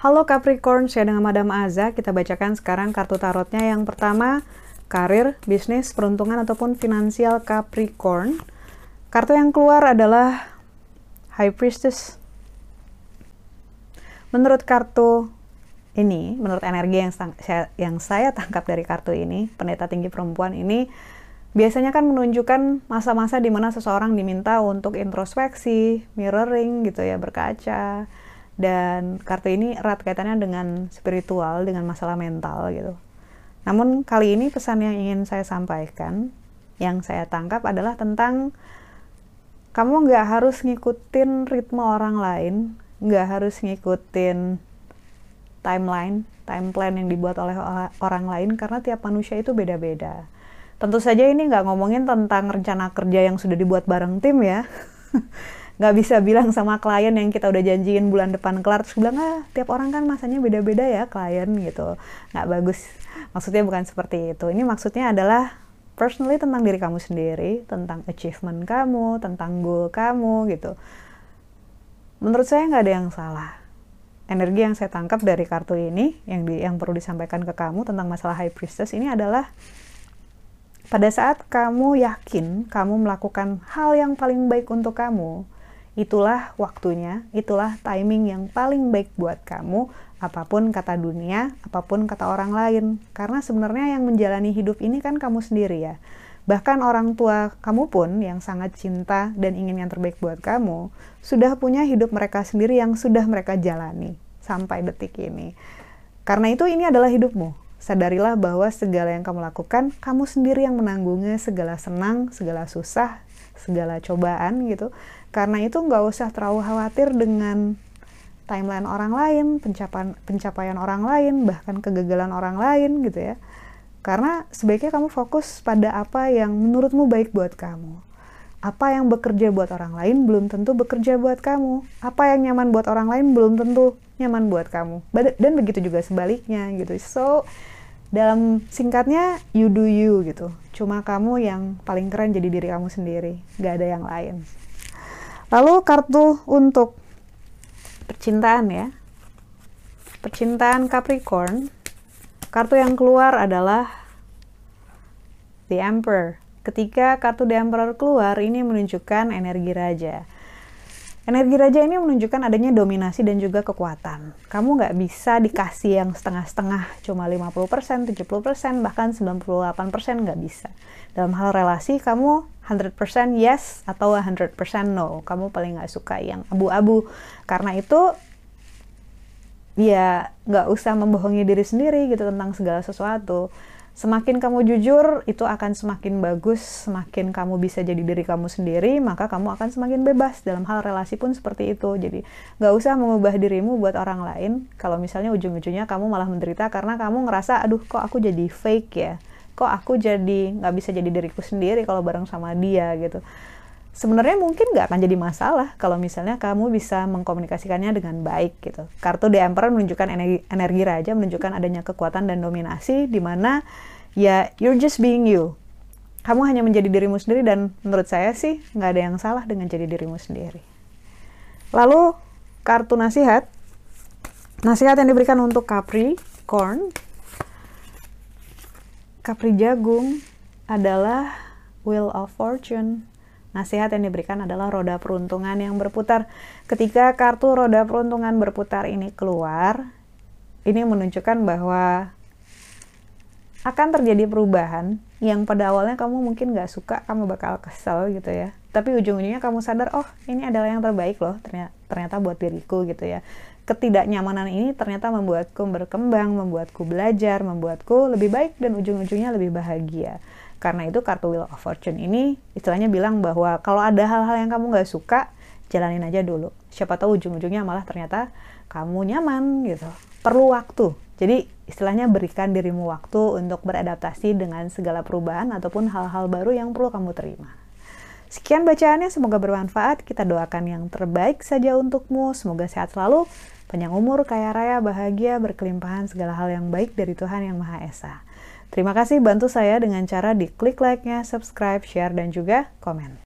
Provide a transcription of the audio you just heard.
Halo Capricorn, saya dengan Madam Aza. Kita bacakan sekarang kartu tarotnya. Yang pertama, karir, bisnis, peruntungan, ataupun finansial Capricorn. Kartu yang keluar adalah High Priestess. Menurut kartu ini, menurut energi yang yang saya tangkap dari kartu ini, pendeta tinggi perempuan ini, biasanya kan menunjukkan masa-masa di mana seseorang diminta untuk introspeksi, mirroring gitu ya, berkaca, dan kartu ini erat kaitannya dengan spiritual dengan masalah mental gitu. Namun kali ini pesan yang ingin saya sampaikan yang saya tangkap adalah tentang kamu nggak harus ngikutin ritme orang lain nggak harus ngikutin timeline time plan yang dibuat oleh orang lain karena tiap manusia itu beda-beda tentu saja ini nggak ngomongin tentang rencana kerja yang sudah dibuat bareng tim ya. Nggak bisa bilang sama klien yang kita udah janjiin bulan depan kelar terus bilang ah tiap orang kan masanya beda-beda ya klien gitu. Nggak bagus. Maksudnya bukan seperti itu. Ini maksudnya adalah personally tentang diri kamu sendiri tentang achievement kamu tentang goal kamu gitu. Menurut saya nggak ada yang salah. Energi yang saya tangkap dari kartu ini yang di, yang perlu disampaikan ke kamu tentang masalah high priestess ini adalah pada saat kamu yakin kamu melakukan hal yang paling baik untuk kamu, itulah waktunya, itulah timing yang paling baik buat kamu, apa pun kata dunia, apa pun kata orang lain. Karena sebenarnya yang menjalani hidup ini kan kamu sendiri ya. Bahkan orang tua kamu pun yang sangat cinta dan ingin yang terbaik buat kamu, sudah punya hidup mereka sendiri yang sudah mereka jalani sampai detik ini. Karena itu ini adalah hidupmu. Sadarilah bahwa segala yang kamu lakukan, kamu sendiri yang menanggungnya, segala senang, segala susah, segala cobaan gitu karena itu nggak usah terlalu khawatir dengan timeline orang lain, pencapaian pencapaian orang lain, bahkan kegagalan orang lain gitu ya. Karena sebaiknya kamu fokus pada apa yang menurutmu baik buat kamu. Apa yang bekerja buat orang lain belum tentu bekerja buat kamu. Apa yang nyaman buat orang lain belum tentu nyaman buat kamu. Dan begitu juga sebaliknya gitu. So, dalam singkatnya you do you gitu. Cuma kamu yang paling keren jadi diri kamu sendiri. Gak ada yang lain. Lalu kartu untuk percintaan ya. Percintaan Capricorn. Kartu yang keluar adalah The Emperor. Ketika kartu The Emperor keluar, ini menunjukkan energi raja. Energi raja ini menunjukkan adanya dominasi dan juga kekuatan. Kamu nggak bisa dikasih yang setengah-setengah, cuma 50%, 70%, bahkan 98% nggak bisa. Dalam hal relasi, kamu 100% yes atau 100% no. Kamu paling nggak suka yang abu-abu. Karena itu ya nggak usah membohongi diri sendiri gitu tentang segala sesuatu. Semakin kamu jujur, itu akan semakin bagus. Semakin kamu bisa jadi diri kamu sendiri, maka kamu akan semakin bebas. Dalam hal relasi pun seperti itu. Jadi nggak usah mengubah dirimu buat orang lain. Kalau misalnya ujung-ujungnya kamu malah menderita karena kamu ngerasa, aduh kok aku jadi fake ya kok aku jadi nggak bisa jadi diriku sendiri kalau bareng sama dia gitu sebenarnya mungkin nggak akan jadi masalah kalau misalnya kamu bisa mengkomunikasikannya dengan baik gitu. Kartu The Emperor menunjukkan energi, energi raja, menunjukkan adanya kekuatan dan dominasi di mana ya you're just being you. Kamu hanya menjadi dirimu sendiri dan menurut saya sih nggak ada yang salah dengan jadi dirimu sendiri. Lalu kartu nasihat, nasihat yang diberikan untuk Capricorn Kapri Jagung adalah Wheel of Fortune. Nasihat yang diberikan adalah roda peruntungan yang berputar. Ketika kartu roda peruntungan berputar ini keluar, ini menunjukkan bahwa akan terjadi perubahan yang pada awalnya kamu mungkin gak suka, kamu bakal kesel gitu ya. Tapi ujung-ujungnya kamu sadar, oh ini adalah yang terbaik loh ternyata, ternyata buat diriku gitu ya ketidaknyamanan ini ternyata membuatku berkembang, membuatku belajar, membuatku lebih baik dan ujung-ujungnya lebih bahagia. Karena itu kartu Wheel of Fortune ini istilahnya bilang bahwa kalau ada hal-hal yang kamu nggak suka, jalanin aja dulu. Siapa tahu ujung-ujungnya malah ternyata kamu nyaman gitu. Perlu waktu. Jadi istilahnya berikan dirimu waktu untuk beradaptasi dengan segala perubahan ataupun hal-hal baru yang perlu kamu terima. Sekian bacaannya, semoga bermanfaat. Kita doakan yang terbaik saja untukmu. Semoga sehat selalu, panjang umur, kaya raya, bahagia, berkelimpahan, segala hal yang baik dari Tuhan Yang Maha Esa. Terima kasih bantu saya dengan cara di klik like-nya, subscribe, share, dan juga komen.